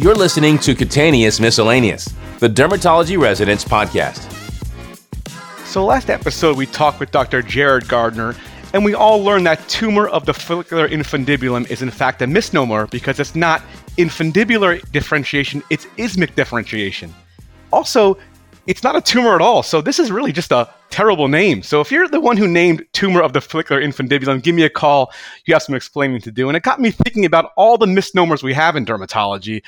You're listening to Cutaneous Miscellaneous, the Dermatology Residents Podcast. So, last episode, we talked with Dr. Jared Gardner, and we all learned that tumor of the follicular infundibulum is in fact a misnomer because it's not infundibular differentiation, it's isthmic differentiation. Also, it's not a tumor at all. So this is really just a terrible name. So if you're the one who named tumor of the follicular infundibulum, give me a call. You have some explaining to do. And it got me thinking about all the misnomers we have in dermatology.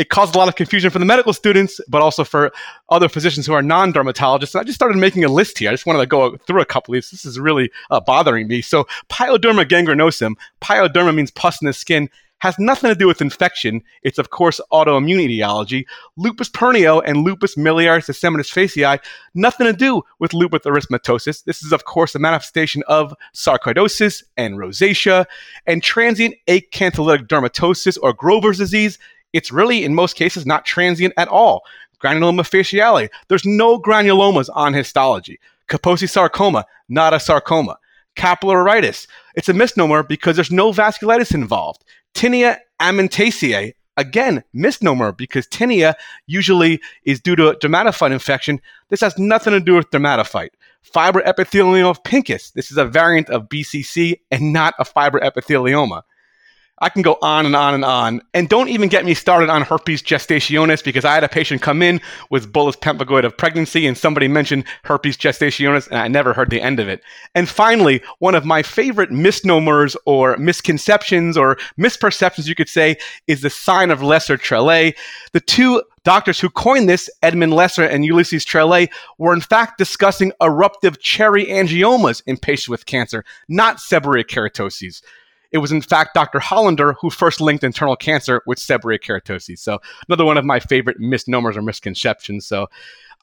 It caused a lot of confusion for the medical students, but also for other physicians who are non-dermatologists. And I just started making a list here. I just wanted to go through a couple of these. This is really uh, bothering me. So pyoderma gangrenosum. Pyoderma means pus in the skin has nothing to do with infection. It's, of course, autoimmune etiology. Lupus pernio and lupus miliaris disseminatus faciei, nothing to do with lupus erythematosus. This is, of course, a manifestation of sarcoidosis and rosacea and transient acantholytic dermatosis or Grover's disease. It's really, in most cases, not transient at all. Granuloma faciale, there's no granulomas on histology. Kaposi sarcoma, not a sarcoma. Capillaritis, it's a misnomer because there's no vasculitis involved. Tinea amiantacea, again, misnomer because tinea usually is due to dermatophyte infection. This has nothing to do with dermatophyte. Fiber Fibroepithelioma of Pinkus. This is a variant of BCC and not a fibroepithelioma. I can go on and on and on. And don't even get me started on herpes gestationis because I had a patient come in with bullous pemphigoid of pregnancy and somebody mentioned herpes gestationis and I never heard the end of it. And finally, one of my favorite misnomers or misconceptions or misperceptions, you could say, is the sign of Leser Trélat. The two doctors who coined this, Edmund Leser and Ulysses Trélat, were in fact discussing eruptive cherry angiomas in patients with cancer, not seborrheic keratoses. It was in fact Dr. Hollander who first linked internal cancer with seborrheic keratosis. So another one of my favorite misnomers or misconceptions. So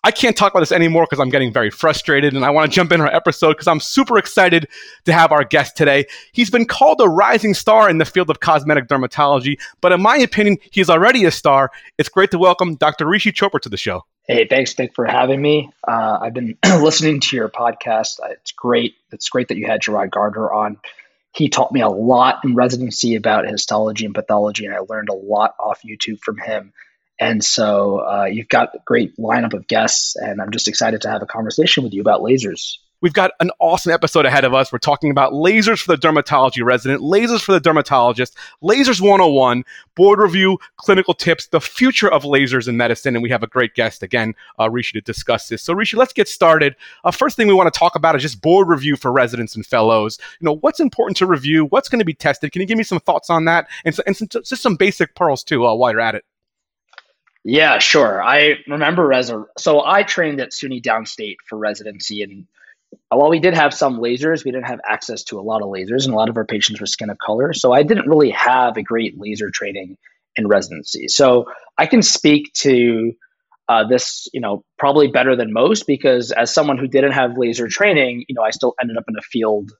I can't talk about this anymore because I'm getting very frustrated and I want to jump in our episode because I'm super excited to have our guest today. He's been called a rising star in the field of cosmetic dermatology, but in my opinion, he's already a star. It's great to welcome Dr. Rishi Chopra to the show. Hey, thanks, Nick, for having me. Uh, I've been listening to your podcast. It's great. It's great that you had Jared Gardner on he taught me a lot in residency about histology and pathology, and I learned a lot off YouTube from him. And so uh, you've got a great lineup of guests, and I'm just excited to have a conversation with you about lasers. We've got an awesome episode ahead of us. We're talking about lasers for the dermatology resident, lasers for the dermatologist, lasers 101, board review, clinical tips, the future of lasers in medicine. And we have a great guest again, uh, Rishi, to discuss this. So, Rishi, let's get started. Uh, first thing we want to talk about is just board review for residents and fellows. You know, what's important to review? What's going to be tested? Can you give me some thoughts on that? And, and some, just some basic pearls, too, uh, while you're at it. Yeah, sure. I remember a so I trained at SUNY Downstate for residency, and while we did have some lasers, we didn't have access to a lot of lasers, and a lot of our patients were skin of color. So I didn't really have a great laser training in residency. So I can speak to uh, this, you know, probably better than most because as someone who didn't have laser training, you know, I still ended up in a field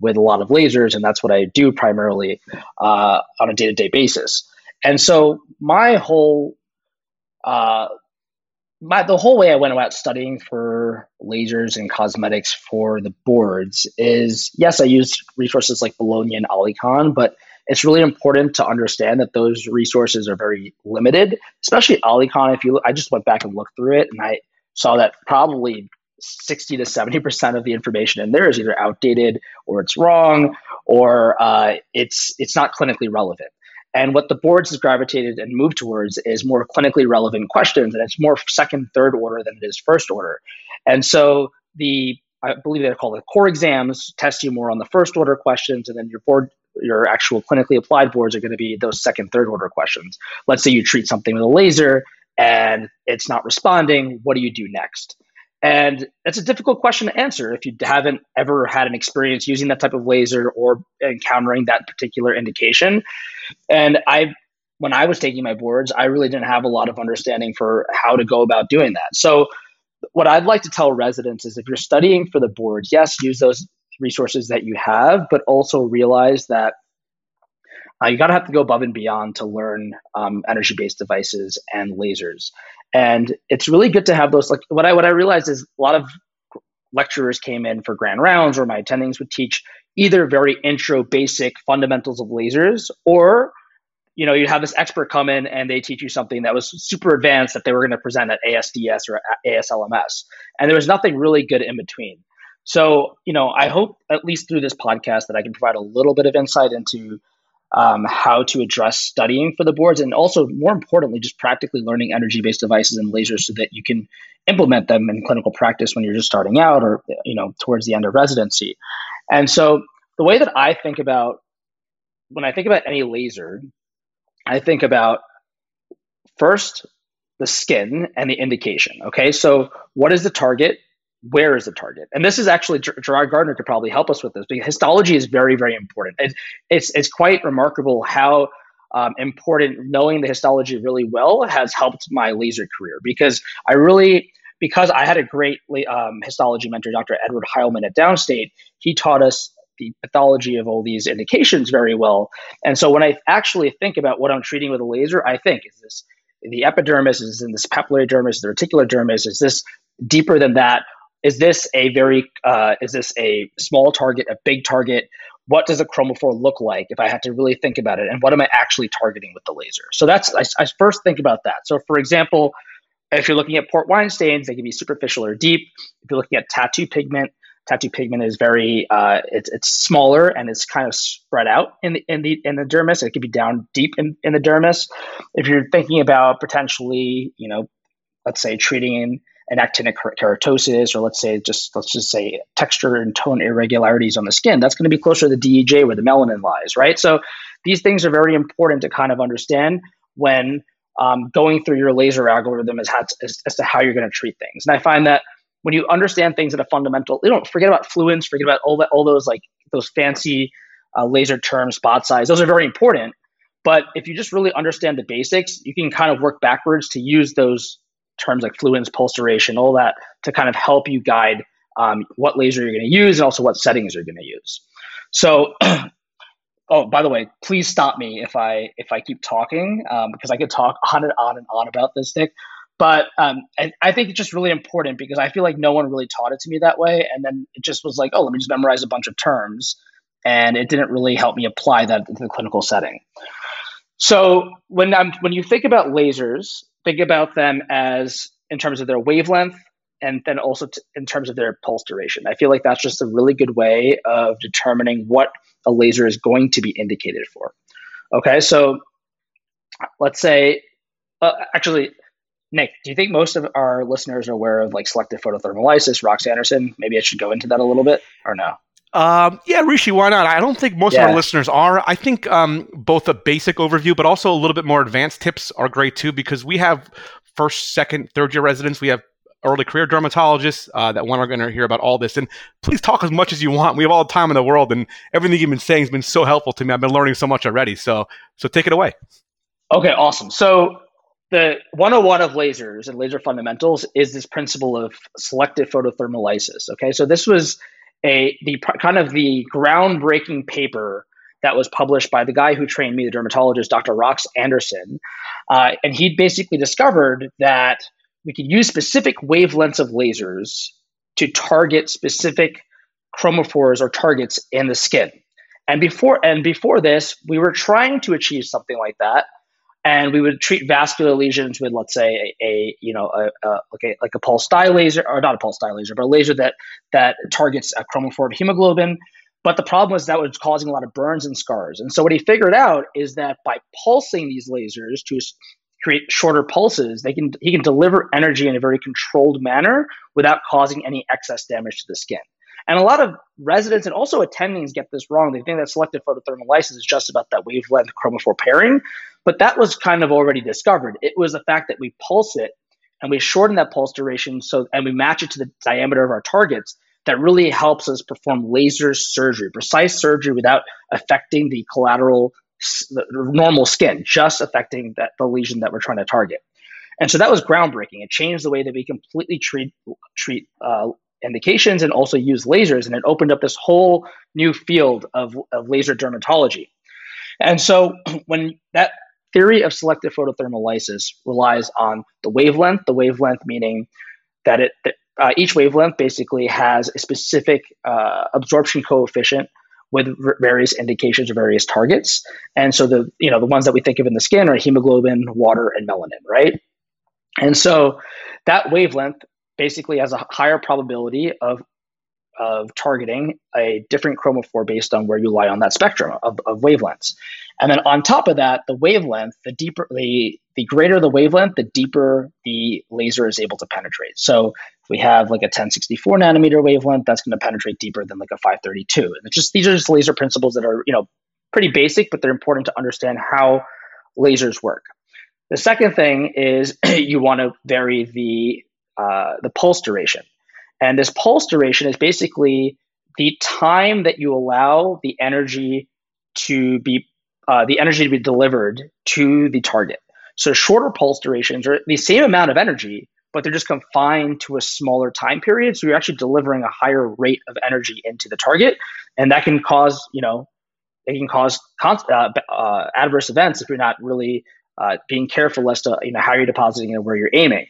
with a lot of lasers, and that's what I do primarily uh, on a day to day basis. And so my whole uh, my the whole way I went about studying for lasers and cosmetics for the boards is yes, I used resources like Bolognia and Alikhan, but it's really important to understand that those resources are very limited, especially Alikhan. If you, look, I just went back and looked through it, and I saw that probably 60 to 70 percent of the information in there is either outdated or it's wrong or uh, it's it's not clinically relevant. And what the boards has gravitated and moved towards is more clinically relevant questions, and it's more second, third order than it is first order. And so the I believe they're called the core exams test you more on the first order questions, and then your board your actual clinically applied boards are going to be those second, third order questions. Let's say you treat something with a laser and it's not responding. What do you do next? And that's a difficult question to answer if you haven't ever had an experience using that type of laser or encountering that particular indication. And I, when I was taking my boards, I really didn't have a lot of understanding for how to go about doing that. So, what I'd like to tell residents is if you're studying for the boards, yes, use those resources that you have, but also realize that uh, you got to have to go above and beyond to learn um, energy based devices and lasers. And it's really good to have those. Like what I what I realized is a lot of lecturers came in for grand rounds, or my attendings would teach either very intro, basic fundamentals of lasers, or you know, you'd have this expert come in and they teach you something that was super advanced that they were going to present at ASDS or ASLMS. And there was nothing really good in between. So, you know, I hope at least through this podcast that I can provide a little bit of insight into um, how to address studying for the boards and also more importantly just practically learning energy based devices and lasers so that you can implement them in clinical practice when you're just starting out or you know towards the end of residency and so the way that i think about when i think about any laser I think about first the skin and the indication. Okay, so what is the target? Where is the target? And this is actually Jared Gardner could probably help us with this because histology is very, very important. It, it's it's quite remarkable how um, important knowing the histology really well has helped my laser career because I really because I had a great um, histology mentor, Dr. Edward Heilman at Downstate. He taught us the pathology of all these indications very well. And so when I actually think about what I'm treating with a laser, I think is this the epidermis, is in this papillary dermis, the reticular dermis, is this deeper than that? Is this a very uh, is this a small target, a big target? What does a chromophore look like if I had to really think about it? And what am I actually targeting with the laser? So that's I, I first think about that. So for example, if you're looking at port wine stains, they can be superficial or deep. If you're looking at tattoo pigment, tattoo pigment is very uh, it's, it's smaller and it's kind of spread out in the in the in the dermis. It could be down deep in, in the dermis. If you're thinking about potentially, you know, let's say treating an actinic keratosis, or let's say just let's just say texture and tone irregularities on the skin, that's going to be closer to the DEJ where the melanin lies, right? So these things are very important to kind of understand when um, going through your laser algorithm as, as, as to how you're going to treat things. And I find that when you understand things at a fundamental, you don't forget about fluence, forget about all that, all those like those fancy uh, laser terms, spot size. Those are very important. But if you just really understand the basics, you can kind of work backwards to use those terms like fluence, pulse duration, all that to kind of help you guide um, what laser you're going to use and also what settings you're going to use. So, oh, by the way, please stop me if I if I keep talking um, because I could talk on and on and on about this stick. But um, I, I, think it's just really important because I feel like no one really taught it to me that way. And then it just was like, oh, let me just memorize a bunch of terms. And it didn't really help me apply that to the clinical setting. So when I'm when you think about lasers, think about them as in terms of their wavelength and then also t- in terms of their pulse duration. I feel like that's just a really good way of determining what a laser is going to be indicated for. Okay, so let's say, uh, actually, Nick, do you think most of our listeners are aware of like selective photothermolysis, Rox Anderson? Maybe I should go into that a little bit or no? Um, yeah, Rishi, why not? I don't think most yeah. of our listeners are. I think um, both a basic overview, but also a little bit more advanced tips are great too, because we have first, second, third year residents. We have early career dermatologists uh, that want are going to hear about all this. And please talk as much as you want. We have all the time in the world, and everything you've been saying has been so helpful to me. I've been learning so much already. So, so take it away. Okay, awesome. So the 101 of lasers and laser fundamentals is this principle of selective photothermolysis. Okay, so this was a the kind of the groundbreaking paper that was published by the guy who trained me, the dermatologist, Dr. Rox Anderson, uh, and he basically discovered that we could use specific wavelengths of lasers to target specific chromophores or targets in the skin. And before and before this, we were trying to achieve something like that and we would treat vascular lesions with, let's say, a, a you know, a, a, like a like a pulse dye laser, or not a pulse dye laser, but a laser that that targets a chromophore hemoglobin. But the problem was that was causing a lot of burns and scars. And so what he figured out is that by pulsing these lasers to create shorter pulses, they can he can deliver energy in a very controlled manner without causing any excess damage to the skin. And a lot of residents and also attendings get this wrong. They think that selective photothermolysis is just about that wavelength chromophore pairing, but that was kind of already discovered. It was the fact that we pulse it and we shorten that pulse duration so and we match it to the diameter of our targets that really helps us perform laser surgery, precise surgery without affecting the collateral the normal skin, just affecting that the lesion that we're trying to target. And so that was groundbreaking. It changed the way that we completely treat treat uh, indications and also use lasers. And it opened up this whole new field of, of laser dermatology. And so when that theory of selective photothermolysis relies on the wavelength, the wavelength meaning that it uh, each wavelength basically has a specific uh, absorption coefficient with various indications or various targets. And so the you know the ones that we think of in the skin are hemoglobin, water, and melanin, right? And so that wavelength basically has a higher probability of of targeting a different chromophore based on where you lie on that spectrum of, of wavelengths. And then on top of that, the wavelength, the deeper the the greater the wavelength, the deeper the laser is able to penetrate. So if we have like a 1064 nanometer wavelength, that's going to penetrate deeper than like a 532. And it's just these are just laser principles that are, you know, pretty basic, but they're important to understand how lasers work. The second thing is you want to vary the uh, the pulse duration. And this pulse duration is basically the time that you allow the energy to be uh, the energy to be delivered to the target. So shorter pulse durations are the same amount of energy, but they're just confined to a smaller time period. So you're actually delivering a higher rate of energy into the target, and that can cause you know it can cause con- uh, uh, adverse events if you're not really uh, being careful as to you know how you're depositing and where you're aiming.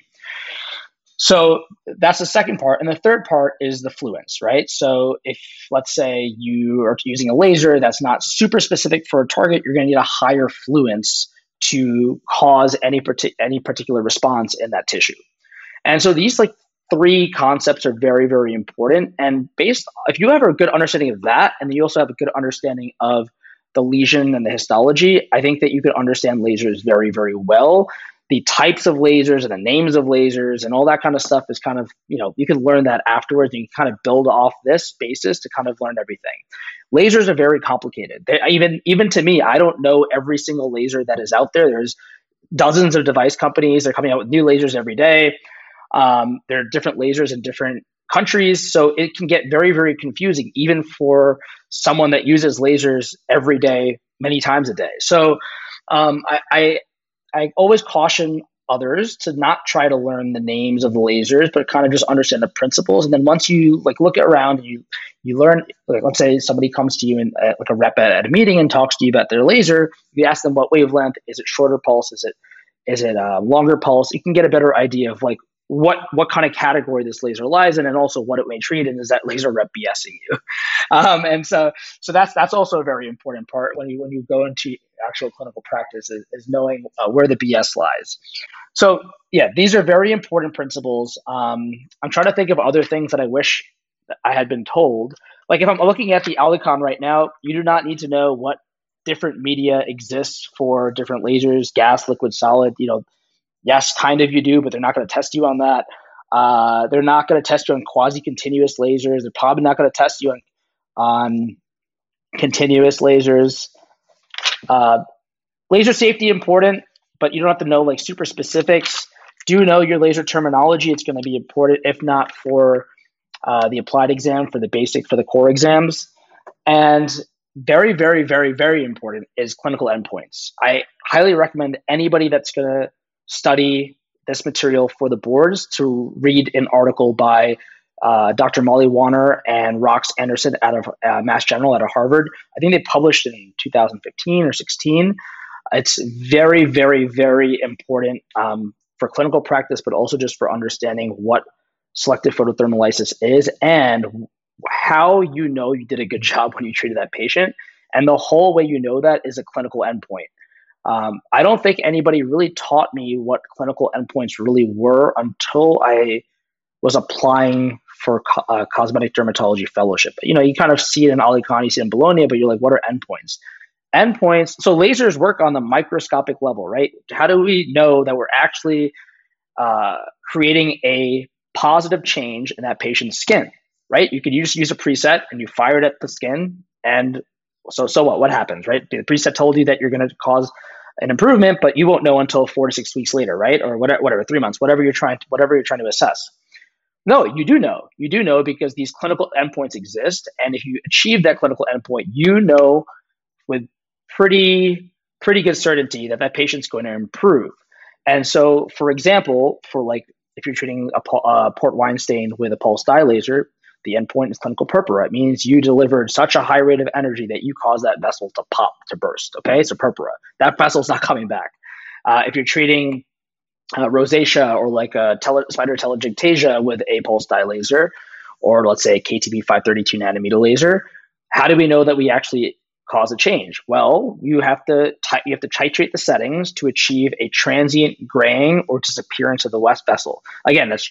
So that's the second part. And the third part is the fluence, right? So if, let's say, you are using a laser that's not super specific for a target, you're going to need a higher fluence to cause any, partic- any particular response in that tissue. And so these like three concepts are very, very important. And based, if you have a good understanding of that, and then you also have a good understanding of the lesion and the histology, I think that you can understand lasers very, very well the types of lasers and the names of lasers and all that kind of stuff is kind of you know you can learn that afterwards and you can kind of build off this basis to kind of learn everything. Lasers are very complicated. They, even even to me i don't know every single laser that is out there. There's dozens of device companies. They're coming out with new lasers every day. Um, there are different lasers in different countries. So it can get very very confusing even for someone that uses lasers every day many times a day. So um, I, I, I always caution others to not try to learn the names of the lasers, but kind of just understand the principles. And then once you like look around, you you learn. Like let's say somebody comes to you and uh, like a rep at, at, a meeting and talks to you about their laser. You ask them what wavelength. Is it shorter pulse? Is it is it a longer pulse? You can get a better idea of like what what kind of category this laser lies in, and also what it may treat, and is that laser rep BSing you? Um, and so so that's that's also a very important part when you when you go into actual clinical practice is, is knowing uh, where the BS lies. So yeah, these are very important principles. Um, I'm trying to think of other things that I wish I had been told. Like if I'm looking at the Alikhan right now, you do not need to know what different media exists for different lasers, gas, liquid, solid. You know, Yes, kind of you do, but they're not going to test you on that. Uh, they're not going to test you on quasi-continuous lasers. They're probably not going to test you on, on continuous lasers. Uh, laser safety important, but you don't have to know like super specifics. Do know your laser terminology. It's going to be important, if not for uh, the applied exam, for the basic, for the core exams. And very, very, very, very important is clinical endpoints. I highly recommend anybody that's going to study this material for the boards to read an article by uh, Dr. Molly Wanner and Rox Anderson out of uh, Mass General out of Harvard. I think they published in 2015 or 16. It's very, very, very important um, for clinical practice, but also just for understanding what selective photothermolysis is and how you know you did a good job when you treated that patient. And the whole way you know that is a clinical endpoint. Um, I don't think anybody really taught me what clinical endpoints really were until I was applying for co- uh, cosmetic dermatology fellowship. You know, you kind of see it in Alikhan, you see it in Bolognia, but you're like, what are endpoints? Endpoints. So lasers work on the microscopic level, right? How do we know that we're actually uh, creating a positive change in that patient's skin, right? You could use use a preset and you fire it at the skin, and so so what? What happens, right? The preset told you that you're going to cause an improvement, but you won't know until four to six weeks later, right? Or whatever, whatever, three months, whatever you're trying to, whatever you're trying to assess. No, you do know. You do know because these clinical endpoints exist, and if you achieve that clinical endpoint, you know with pretty pretty good certainty that that patient's going to improve. And so, for example, for like if you're treating a, port wine stain with a pulse dye laser, the endpoint is clinical purpura. It means you delivered such a high rate of energy that you caused that vessel to pop, to burst. Okay, so purpura. That vessel's not coming back. Uh, if you're treating uh, rosacea or like a tele- spider telangiectasia with a pulse dye laser, or let's say KTP 532 nanometer laser, how do we know that we actually cause a change? Well, you have to you have to titrate the settings to achieve a transient graying or disappearance of the west vessel. Again, that's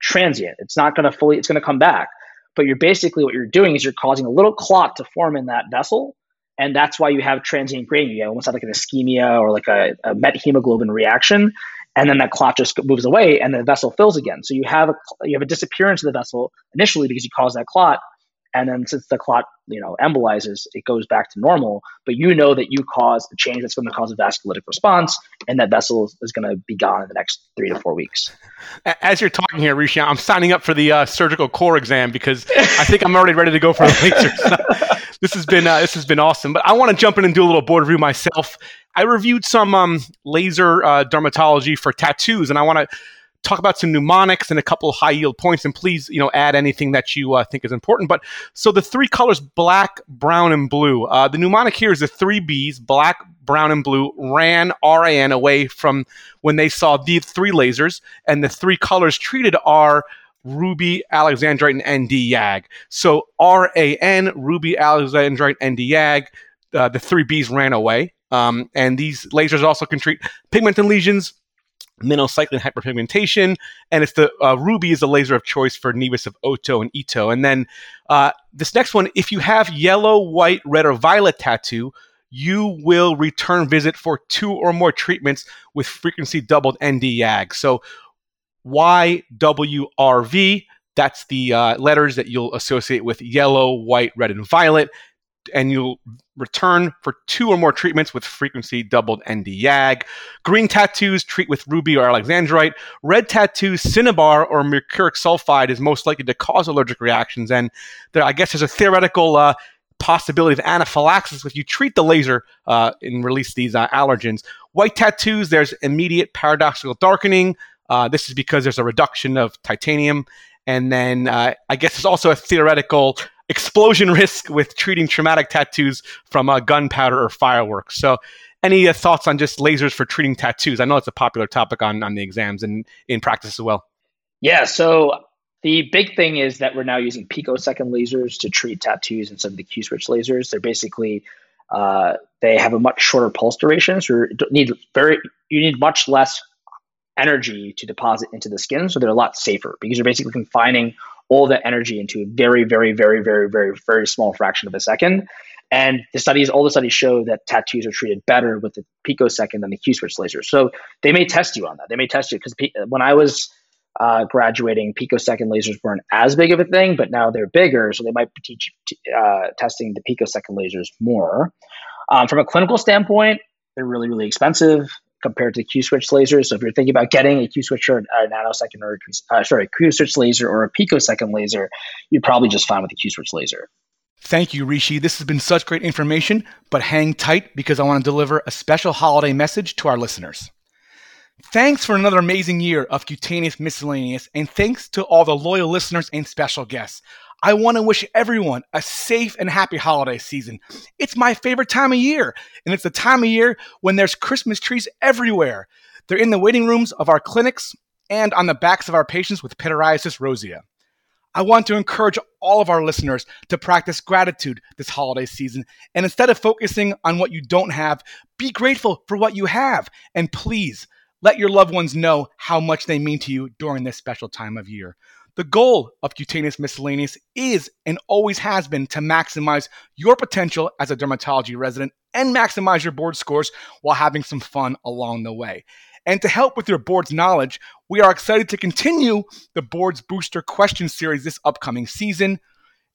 transient. It's not going to fully. It's going to come back, but you're basically what you're doing is you're causing a little clot to form in that vessel, and that's why you have transient graying. You almost have like an ischemia or like a, a methemoglobin reaction, and then that clot just moves away, and the vessel fills again. So you have a you have a disappearance of the vessel initially because you caused that clot, and then since the clot you know embolizes it goes back to normal. But you know that you cause a change that's going to cause a vasculitic response and that vessel is going to be gone in the next three to four weeks. As you're talking here Rishi, i'm signing up for the uh, surgical core exam because i think i'm already ready to go for a laser. This has been uh, this has been awesome but i want to jump in and do a little board review myself i reviewed some um, laser uh, dermatology for tattoos and i want to talk about some mnemonics and a couple high yield points, and please, you know, add anything that you uh, think is important. But so the three colors, black, brown, and blue. Uh, the mnemonic here is the three Bs, black, brown, and blue, ran RAN away from when they saw the three lasers, and the three colors treated are ruby, alexandrite, and ND YAG. So RAN, ruby, alexandrite, and ND YAG. Uh, the three Bs ran away. Um, and these lasers also can treat pigmented lesions, minocycline hyperpigmentation, and it's the uh, ruby is the laser of choice for nevus of Ota and Ito. And then uh, this next one, if you have yellow, white, red, or violet tattoo, you will return visit for two or more treatments with frequency doubled ND YAG. So YWRV, that's the uh, letters that you'll associate with yellow, white, red, and violet and you'll return for two or more treatments with frequency doubled ND YAG. Green tattoos treat with ruby or alexandrite. Red tattoos, cinnabar or mercuric sulfide is most likely to cause allergic reactions. And there, I guess there's a theoretical uh, possibility of anaphylaxis if you treat the laser uh, and release these uh, allergens. White tattoos, there's immediate paradoxical darkening. Uh, this is because there's a reduction of titanium. And then uh, I guess there's also a theoretical explosion risk with treating traumatic tattoos from uh, gunpowder or fireworks. So, any uh, thoughts on just lasers for treating tattoos? I know it's a popular topic on, on the exams and in practice as well. Yeah. So, the big thing is that we're now using picosecond lasers to treat tattoos instead of the Q switch lasers. They're basically uh, they have a much shorter pulse duration, so you need very you need much less energy to deposit into the skin, so they're a lot safer because you're basically confining all that energy into a very, very, very, very, very, very small fraction of a second. And the studies, all the studies show that tattoos are treated better with the picosecond than the Q switch laser. So they may test you on that. They may test you because when I was uh, graduating, picosecond lasers weren't as big of a thing, but now they're bigger, so they might be teach, uh, testing the picosecond lasers more. Um, from a clinical standpoint, they're really, really expensive compared to Q switch lasers. So if you're thinking about getting a Q switch or a nanosecond or a, uh, sorry, a Q switch laser or a picosecond laser, you're probably just fine with the Q switch laser. Thank you, Rishi. This has been such great information, but hang tight because I want to deliver a special holiday message to our listeners. Thanks for another amazing year of Cutaneous Miscellaneous, and thanks to all the loyal listeners and special guests. I want to wish everyone a safe and happy holiday season. It's my favorite time of year, and it's the time of year when there's Christmas trees everywhere. They're in the waiting rooms of our clinics and on the backs of our patients with pityriasis rosea. I want to encourage all of our listeners to practice gratitude this holiday season. And instead of focusing on what you don't have, be grateful for what you have. And please let your loved ones know how much they mean to you during this special time of year. The goal of Cutaneous Miscellaneous is and always has been to maximize your potential as a dermatology resident and maximize your board scores while having some fun along the way. And to help with your board's knowledge, we are excited to continue the board's booster question series this upcoming season.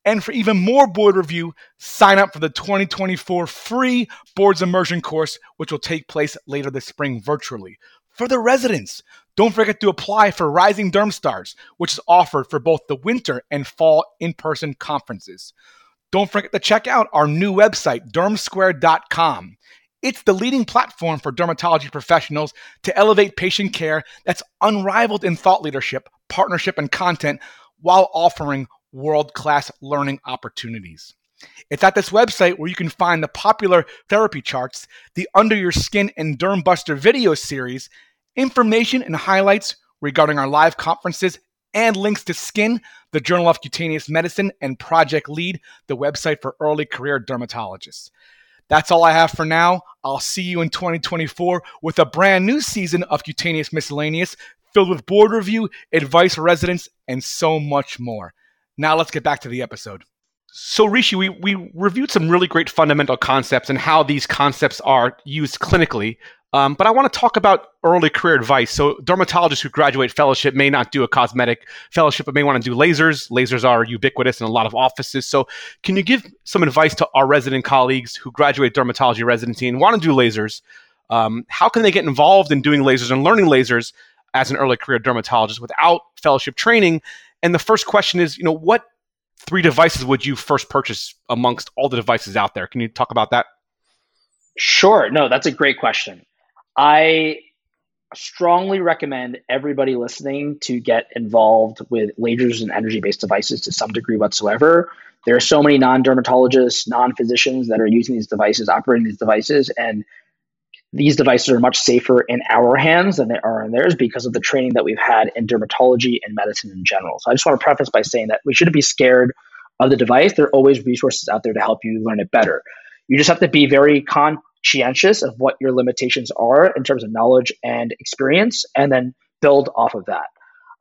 And for even more board review, sign up for the 2024 free boards immersion course, which will take place later this spring virtually. For the residents, don't forget to apply for Rising Derm Stars, which is offered for both the winter and fall in person conferences. Don't forget to check out our new website, dermsquare.com. It's the leading platform for dermatology professionals to elevate patient care that's unrivaled in thought leadership, partnership, and content while offering world class learning opportunities. It's at this website where you can find the popular therapy charts, the Under Your Skin and Derm Buster video series, information and highlights regarding our live conferences, and links to Skin, the Journal of Cutaneous Medicine, and Project Lead, the website for early career dermatologists. That's all I have for now. I'll see you in 2024 with a brand new season of Cutaneous Miscellaneous filled with board review, advice for residents, and so much more. Now let's get back to the episode. So, Rishi, we, we reviewed some really great fundamental concepts and how these concepts are used clinically. Um, but I want to talk about early career advice. So, dermatologists who graduate fellowship may not do a cosmetic fellowship, but may want to do lasers. Lasers are ubiquitous in a lot of offices. So, can you give some advice to our resident colleagues who graduate dermatology residency and want to do lasers? Um, how can they get involved in doing lasers and learning lasers as an early career dermatologist without fellowship training? And the first question is, you know, what three devices would you first purchase amongst all the devices out there? Can you talk about that? Sure. No, that's a great question. I strongly recommend everybody listening to get involved with lasers and energy based devices to some degree whatsoever. There are so many non dermatologists, non physicians that are using these devices, operating these devices, and these devices are much safer in our hands than they are in theirs because of the training that we've had in dermatology and medicine in general. So I just want to preface by saying that we shouldn't be scared of the device. There are always resources out there to help you learn it better. You just have to be very conscientious of what your limitations are in terms of knowledge and experience, and then build off of that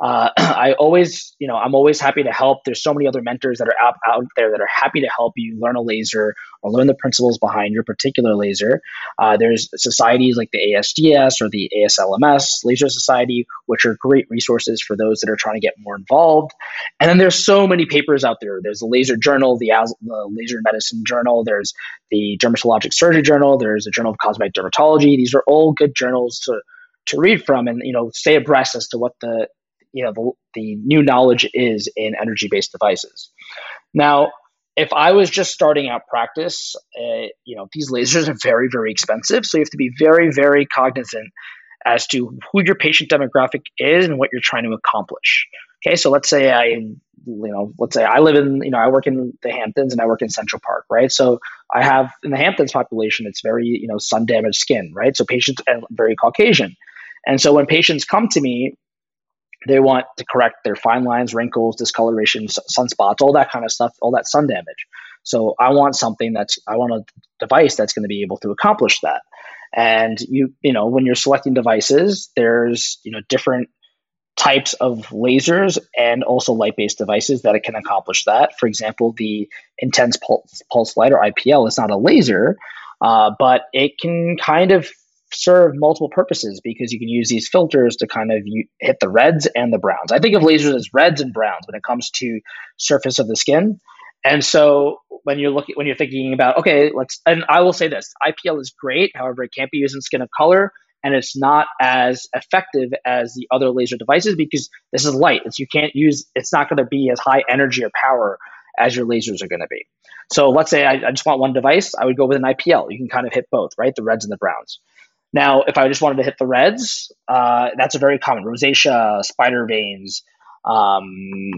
uh, I always, you know, I'm always happy to help. There's so many other mentors that are out, out there that are happy to help you learn a laser or learn the principles behind your particular laser. Uh, there's societies like the ASDS or the ASLMS Laser Society, which are great resources for those that are trying to get more involved. And then there's so many papers out there. There's the Laser Journal, the, the Laser Medicine Journal. There's the Dermatologic Surgery Journal. There's the Journal of Cosmetic Dermatology. These are all good journals to to read from and you know stay abreast as to what the you know the, the new knowledge is in energy based devices. Now, if I was just starting out practice, uh, you know these lasers are very very expensive, so you have to be very very cognizant as to who your patient demographic is and what you're trying to accomplish. Okay, so let's say I, you know, let's say I live in, you know, I work in the Hamptons and I work in Central Park, right? So I have in the Hamptons population, it's very, you know, sun damaged skin, right? So patients are very Caucasian. And so when patients come to me, they want to correct their fine lines, wrinkles, discoloration, sunspots, all that kind of stuff, all that sun damage. So I want something that's I want a device that's going to be able to accomplish that. And you you know when you're selecting devices, there's you know different types of lasers and also light-based devices that it can accomplish that. For example, the intense pulse, pulse light or IPL is not a laser, uh, but it can kind of serve multiple purposes because you can use these filters to kind of hit the reds and the browns. I think of lasers as reds and browns when it comes to surface of the skin. And so when you're looking when you're thinking about okay, let's and I will say this, IPL is great, however it can't be used in skin of color and it's not as effective as the other laser devices because this is light. It's you can't use it's not going to be as high energy or power as your lasers are going to be. So let's say I, I, just want one device, I would go with an IPL. You can kind of hit both, right? The reds and the browns. Now, if I just wanted to hit the reds, uh, that's a very common rosacea, spider veins, um,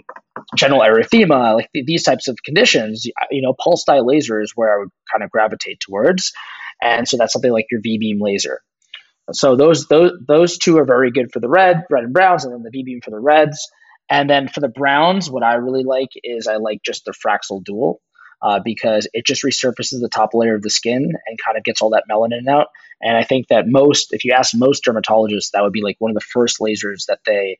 general erythema, like th- these types of conditions. You know, pulse dye laser is where I would kind of gravitate towards, and so that's something like your V beam laser. So those those those two are very good for the red, red and browns, and then the V beam for the reds. And then for the browns, what I really like is I like just the Fraxel Dual uh, because it just resurfaces the top layer of the skin and kind of gets all that melanin out. And I think that most, if you ask most dermatologists, that would be like one of the first lasers that they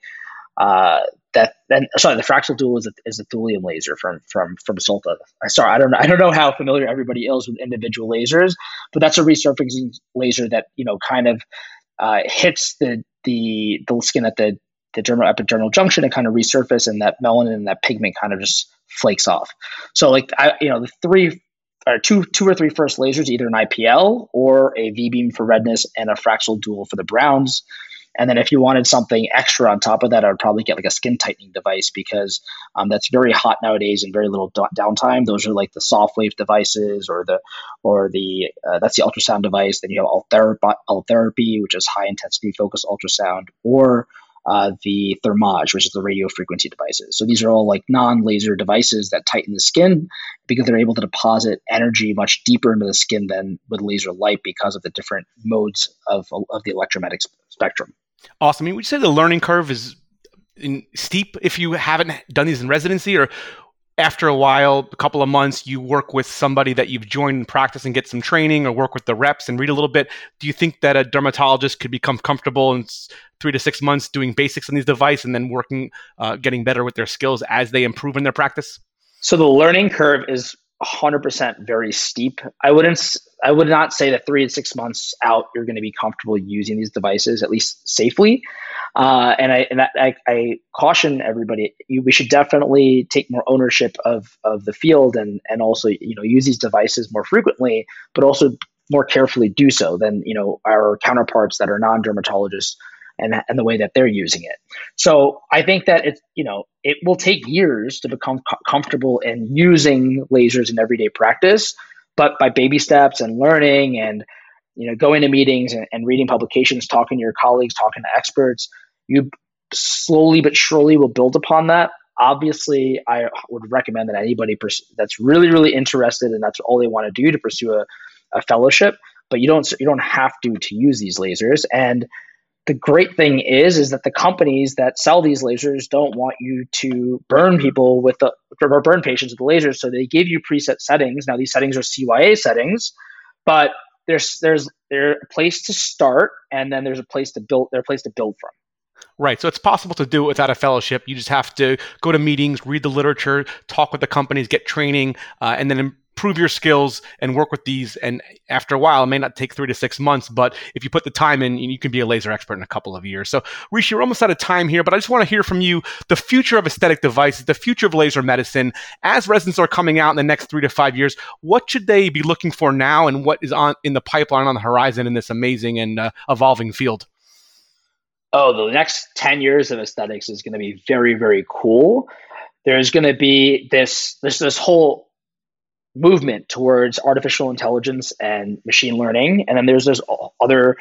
uh, that then sorry, the Fraxel Dual is a, is a thulium laser from from from Solta. I sorry, I don't know I don't know how familiar everybody is with individual lasers, but that's a resurfacing laser that you know kind of uh, hits the the the skin at the the dermal epidermal junction and kind of resurface, and that melanin and that pigment kind of just flakes off. So like I, you know, the three or two two or three first lasers, either an IPL or a V beam for redness and a Fraxel Dual for the browns. And then if you wanted something extra on top of that, I would probably get like a skin tightening device because um, that's very hot nowadays and very little d- downtime. Those are like the Sofwave devices or the or the uh, that's the ultrasound device. Then you have Ultherapy, which is high intensity focused ultrasound, or uh, the Thermage, which is the radio frequency devices. So these are all like non-laser devices that tighten the skin because they're able to deposit energy much deeper into the skin than with laser light because of the different modes of, of the electromagnetic spectrum. Awesome. I mean, would you say the learning curve is steep if you haven't done these in residency, or after a while, a couple of months, you work with somebody that you've joined in practice and get some training, or work with the reps and read a little bit. Do you think that a dermatologist could become comfortable in three to six months doing basics on these devices and then working, uh, getting better with their skills as they improve in their practice? So the learning curve is 100% very steep. I wouldn't I would not say that 3 to 6 months out you're going to be comfortable using these devices at least safely. Uh, and I and I, I caution everybody you, we should definitely take more ownership of of the field and and also you know use these devices more frequently but also more carefully do so than you know our counterparts that are non-dermatologists and, and the way that they're using it. So I think that it's you know it will take years to become co- comfortable in using lasers in everyday practice, but by baby steps and learning and you know going to meetings and, and reading publications, talking to your colleagues, talking to experts, you slowly but surely will build upon that. Obviously, I would recommend that anybody pers- that's really really interested and that's all they want to do to pursue a, a fellowship, but you don't you don't have to to use these lasers and the great thing is is that the companies that sell these lasers don't want you to burn people with the or burn patients with the lasers so they give you preset settings now these settings are cya settings but there's there's there's a place to start and then there's a place to build there's a place to build from Right. So it's possible to do it without a fellowship. You just have to go to meetings, read the literature, talk with the companies, get training, uh, and then improve your skills and work with these. And after a while, it may not take three to six months, but if you put the time in, you can be a laser expert in a couple of years. So, Rishi, we're almost out of time here, but I just want to hear from you the future of aesthetic devices, the future of laser medicine. As residents are coming out in the next three to five years, what should they be looking for now, and what is on in the pipeline on the horizon in this amazing and uh, evolving field? Oh, the next 10 years of aesthetics is going to be very, very cool. There's going to be this this this whole movement towards artificial intelligence and machine learning. And then there's this other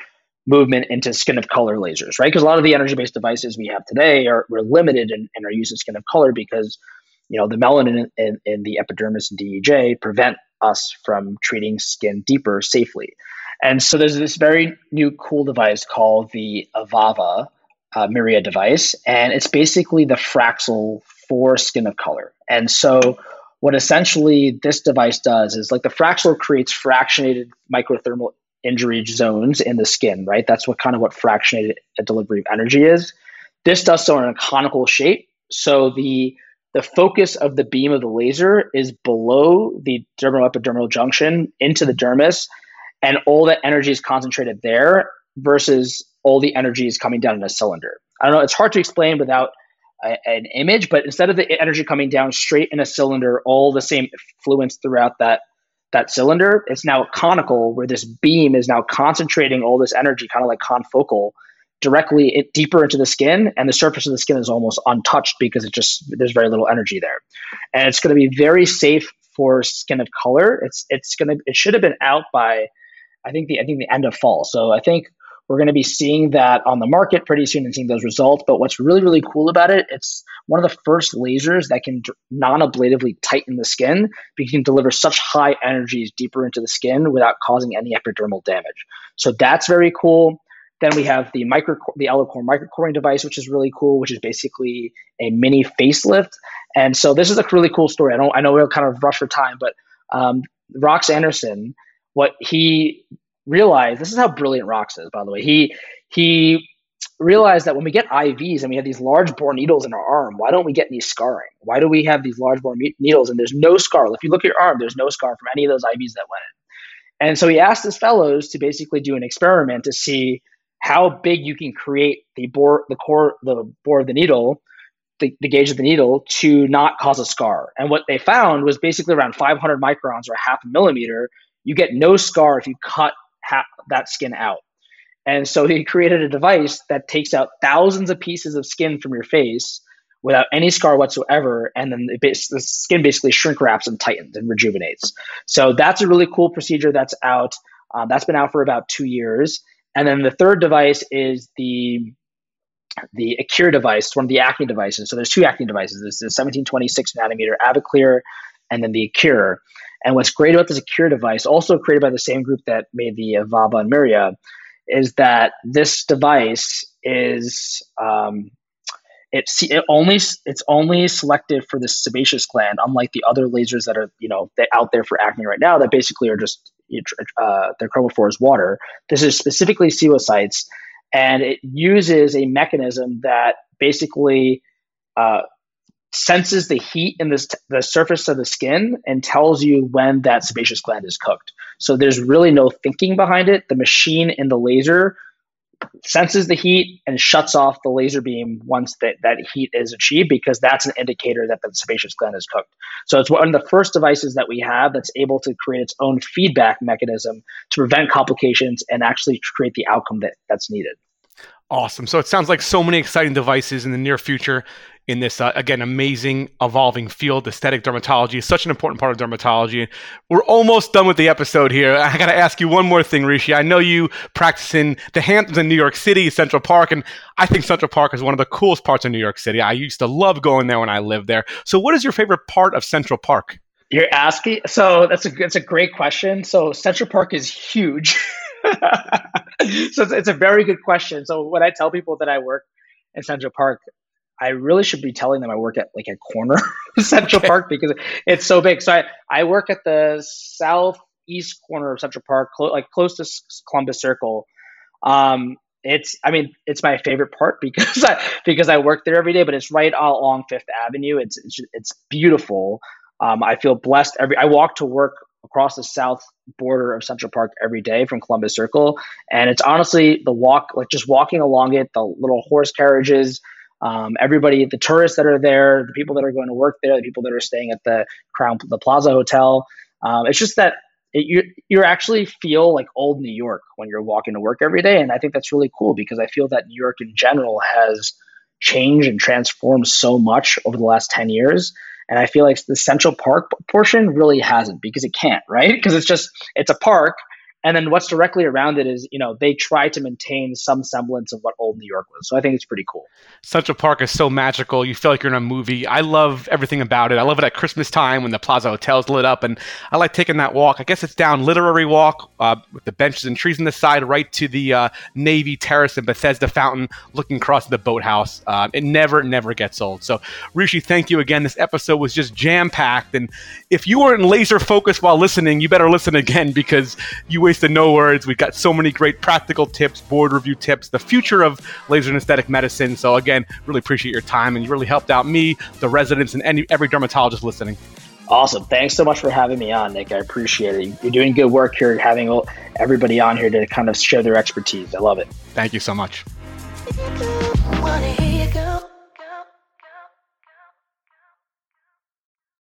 movement into skin of color lasers, right? Because a lot of the energy based devices we have today are we're limited and are using skin of color because you know the melanin in, in, in, the epidermis and DEJ prevent us from treating skin deeper safely. And so there's this very new cool device called the Avava uh, Miria device, and it's basically the Fraxel for skin of color. And so what essentially this device does is like the Fraxel creates fractionated microthermal injury zones in the skin, right? That's what kind of what fractionated delivery of energy is. This does so in a conical shape. So the the focus of the beam of the laser is below the dermal epidermal junction into the dermis, and all that energy is concentrated there versus all the energy is coming down in a cylinder. I don't know, it's hard to explain without an image, but instead of the energy coming down straight in a cylinder, all the same fluence throughout that that cylinder, it's now conical where this beam is now concentrating all this energy, kind of like confocal, directly it, deeper into the skin, and the surface of the skin is almost untouched because it just there's very little energy there, and it's going to be very safe for skin of color. It's it's to it should have been out by I think the I think the end of fall. So I think we're going to be seeing that on the market pretty soon and seeing those results. But what's really, really cool about it, it's one of the first lasers that can non ablatively tighten the skin because you can deliver such high energies deeper into the skin without causing any epidermal damage. So that's very cool. Then we have the micro, the Ellacor microcoring device, which is really cool, which is basically a mini facelift. And so this is a really cool story. I don't, I know we'll kind of rush for time, but um, Rox Anderson, what he realized this is how brilliant Rox is, by the way. He he realized that when we get IVs and we have these large bore needles in our arm, why don't we get any scarring? Why do we have these large bore needles and there's no scar? If you look at your arm, there's no scar from any of those IVs that went in. And so he asked his fellows to basically do an experiment to see how big you can create the bore, the core, the bore of the needle, the, the gauge of the needle to not cause a scar. And what they found was basically around 500 microns or half a millimeter. You get no scar if you cut ha- that skin out. And so he created a device that takes out thousands of pieces of skin from your face without any scar whatsoever. And then the skin basically shrink wraps and tightens and rejuvenates. So that's a really cool procedure that's out. Um, that's been out for about two years. And then the third device is the the Accure device, one of the acne devices. So there's two acne devices. There's the 1726 nanometer Aviclear and then the Accure. And what's great about the Accure device, also created by the same group that made the Avava and Miria, is that this device is um, it it only it's only selected for the sebaceous gland, unlike the other lasers that are you know out there for acne right now that basically are just uh, their chromophore is water. This is specifically pseudocyetes, and it uses a mechanism that basically uh, senses the heat in this, the surface of the skin and tells you when that sebaceous gland is cooked. So there's really no thinking behind it. The machine in the laser senses the heat and shuts off the laser beam once that, that heat is achieved because that's an indicator that the sebaceous gland is cooked. So it's one of the first devices that we have that's able to create its own feedback mechanism to prevent complications and actually create the outcome that, that's needed. Awesome. So it sounds like so many exciting devices in the near future in this uh, again amazing evolving field. Aesthetic dermatology is such an important part of dermatology. We're almost done with the episode here. I got to ask you one more thing rishi. I know you practice in the hamptons in new york city central park and i think central park is one of the coolest parts of new york city. I used to love going there when i lived there. So what is your favorite part of central park? You're asking so that's a that's a great question. So central park is huge. So it's, it's a very good question. So when i tell people that i work in Central Park, I really should be telling them I work at like a corner of Central okay. Park because it's so big. So I, I work at the southeast corner of Central Park, clo- like close to Columbus Circle. Um, it's, I mean, it's my favorite part because I, because I work there every day, but it's right along Fifth Avenue. It's, it's, it's beautiful. Um, I feel blessed every, I walk to work across the south border of Central Park every day from Columbus Circle. And it's honestly the walk, like just walking along it, the little horse carriages, um, everybody, the tourists that are there, the people that are going to work there, the people that are staying at the Crown, the Plaza Hotel. Um, it's just that it, you you actually feel like old New York when you're walking to work every day, and I think that's really cool because I feel that New York in general has changed and transformed so much over the last ten years. And I feel like the Central Park portion really hasn't because it can't, right? Because it's just it's a park and then what's directly around it is, you know, they try to maintain some semblance of what old New York was. So I think it's pretty cool. Central Park is so magical. You feel like you're in a movie. I love everything about it. I love it at Christmas time when the Plaza Hotel's lit up. And I like taking that walk. I guess it's down Literary Walk uh, with the benches and trees on the side, right to the uh, Navy Terrace and Bethesda Fountain, looking across the boathouse. Uh, it never, never gets old. So, Rishi, thank you again. This episode was just jam packed. And if you weren't laser focused while listening, you better listen again because you wasted no words. We've got so many great practical tips, board review tips, the future of laser and aesthetic medicine. So again, really appreciate your time, and you really helped out me, the residents, and any, every dermatologist listening. Awesome. Thanks so much for having me on, Nick. I appreciate it. You're doing good work here, having everybody on here to kind of share their expertise. I love it. Thank you so much.